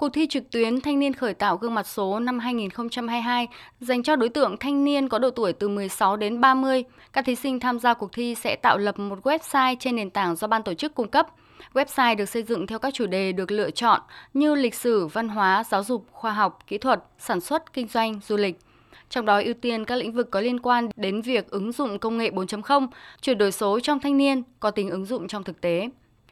Cuộc thi trực tuyến Thanh niên khởi tạo gương mặt số năm 2022 dành cho đối tượng thanh niên có độ tuổi từ 16 đến 30. Các thí sinh tham gia cuộc thi sẽ tạo lập một website trên nền tảng do ban tổ chức cung cấp. Website được xây dựng theo các chủ đề được lựa chọn như lịch sử, văn hóa, giáo dục, khoa học, kỹ thuật, sản xuất, kinh doanh, du lịch. Trong đó ưu tiên các lĩnh vực có liên quan đến việc ứng dụng công nghệ 4.0, chuyển đổi số trong thanh niên, có tính ứng dụng trong thực tế.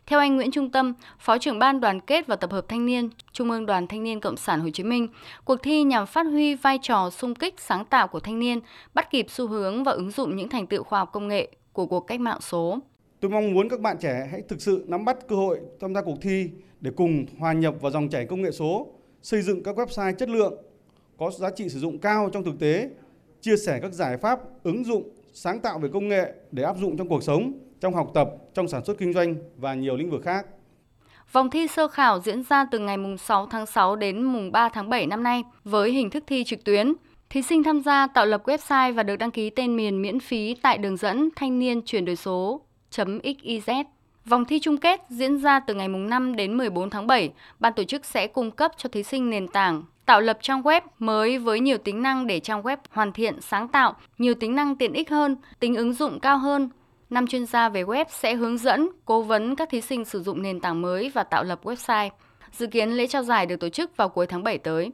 Theo anh Nguyễn Trung Tâm, Phó trưởng ban đoàn kết và tập hợp thanh niên, Trung ương Đoàn Thanh niên Cộng sản Hồ Chí Minh, cuộc thi nhằm phát huy vai trò sung kích sáng tạo của thanh niên, bắt kịp xu hướng và ứng dụng những thành tựu khoa học công nghệ của cuộc cách mạng số. Tôi mong muốn các bạn trẻ hãy thực sự nắm bắt cơ hội tham gia cuộc thi để cùng hòa nhập vào dòng chảy công nghệ số, xây dựng các website chất lượng, có giá trị sử dụng cao trong thực tế, chia sẻ các giải pháp ứng dụng sáng tạo về công nghệ để áp dụng trong cuộc sống, trong học tập, trong sản xuất kinh doanh và nhiều lĩnh vực khác. Vòng thi sơ khảo diễn ra từ ngày 6 tháng 6 đến mùng 3 tháng 7 năm nay với hình thức thi trực tuyến. Thí sinh tham gia tạo lập website và được đăng ký tên miền miễn phí tại đường dẫn thanh niên chuyển đổi số .xyz. Vòng thi chung kết diễn ra từ ngày 5 đến 14 tháng 7. Ban tổ chức sẽ cung cấp cho thí sinh nền tảng tạo lập trang web mới với nhiều tính năng để trang web hoàn thiện, sáng tạo, nhiều tính năng tiện ích hơn, tính ứng dụng cao hơn. Năm chuyên gia về web sẽ hướng dẫn, cố vấn các thí sinh sử dụng nền tảng mới và tạo lập website. Dự kiến lễ trao giải được tổ chức vào cuối tháng 7 tới.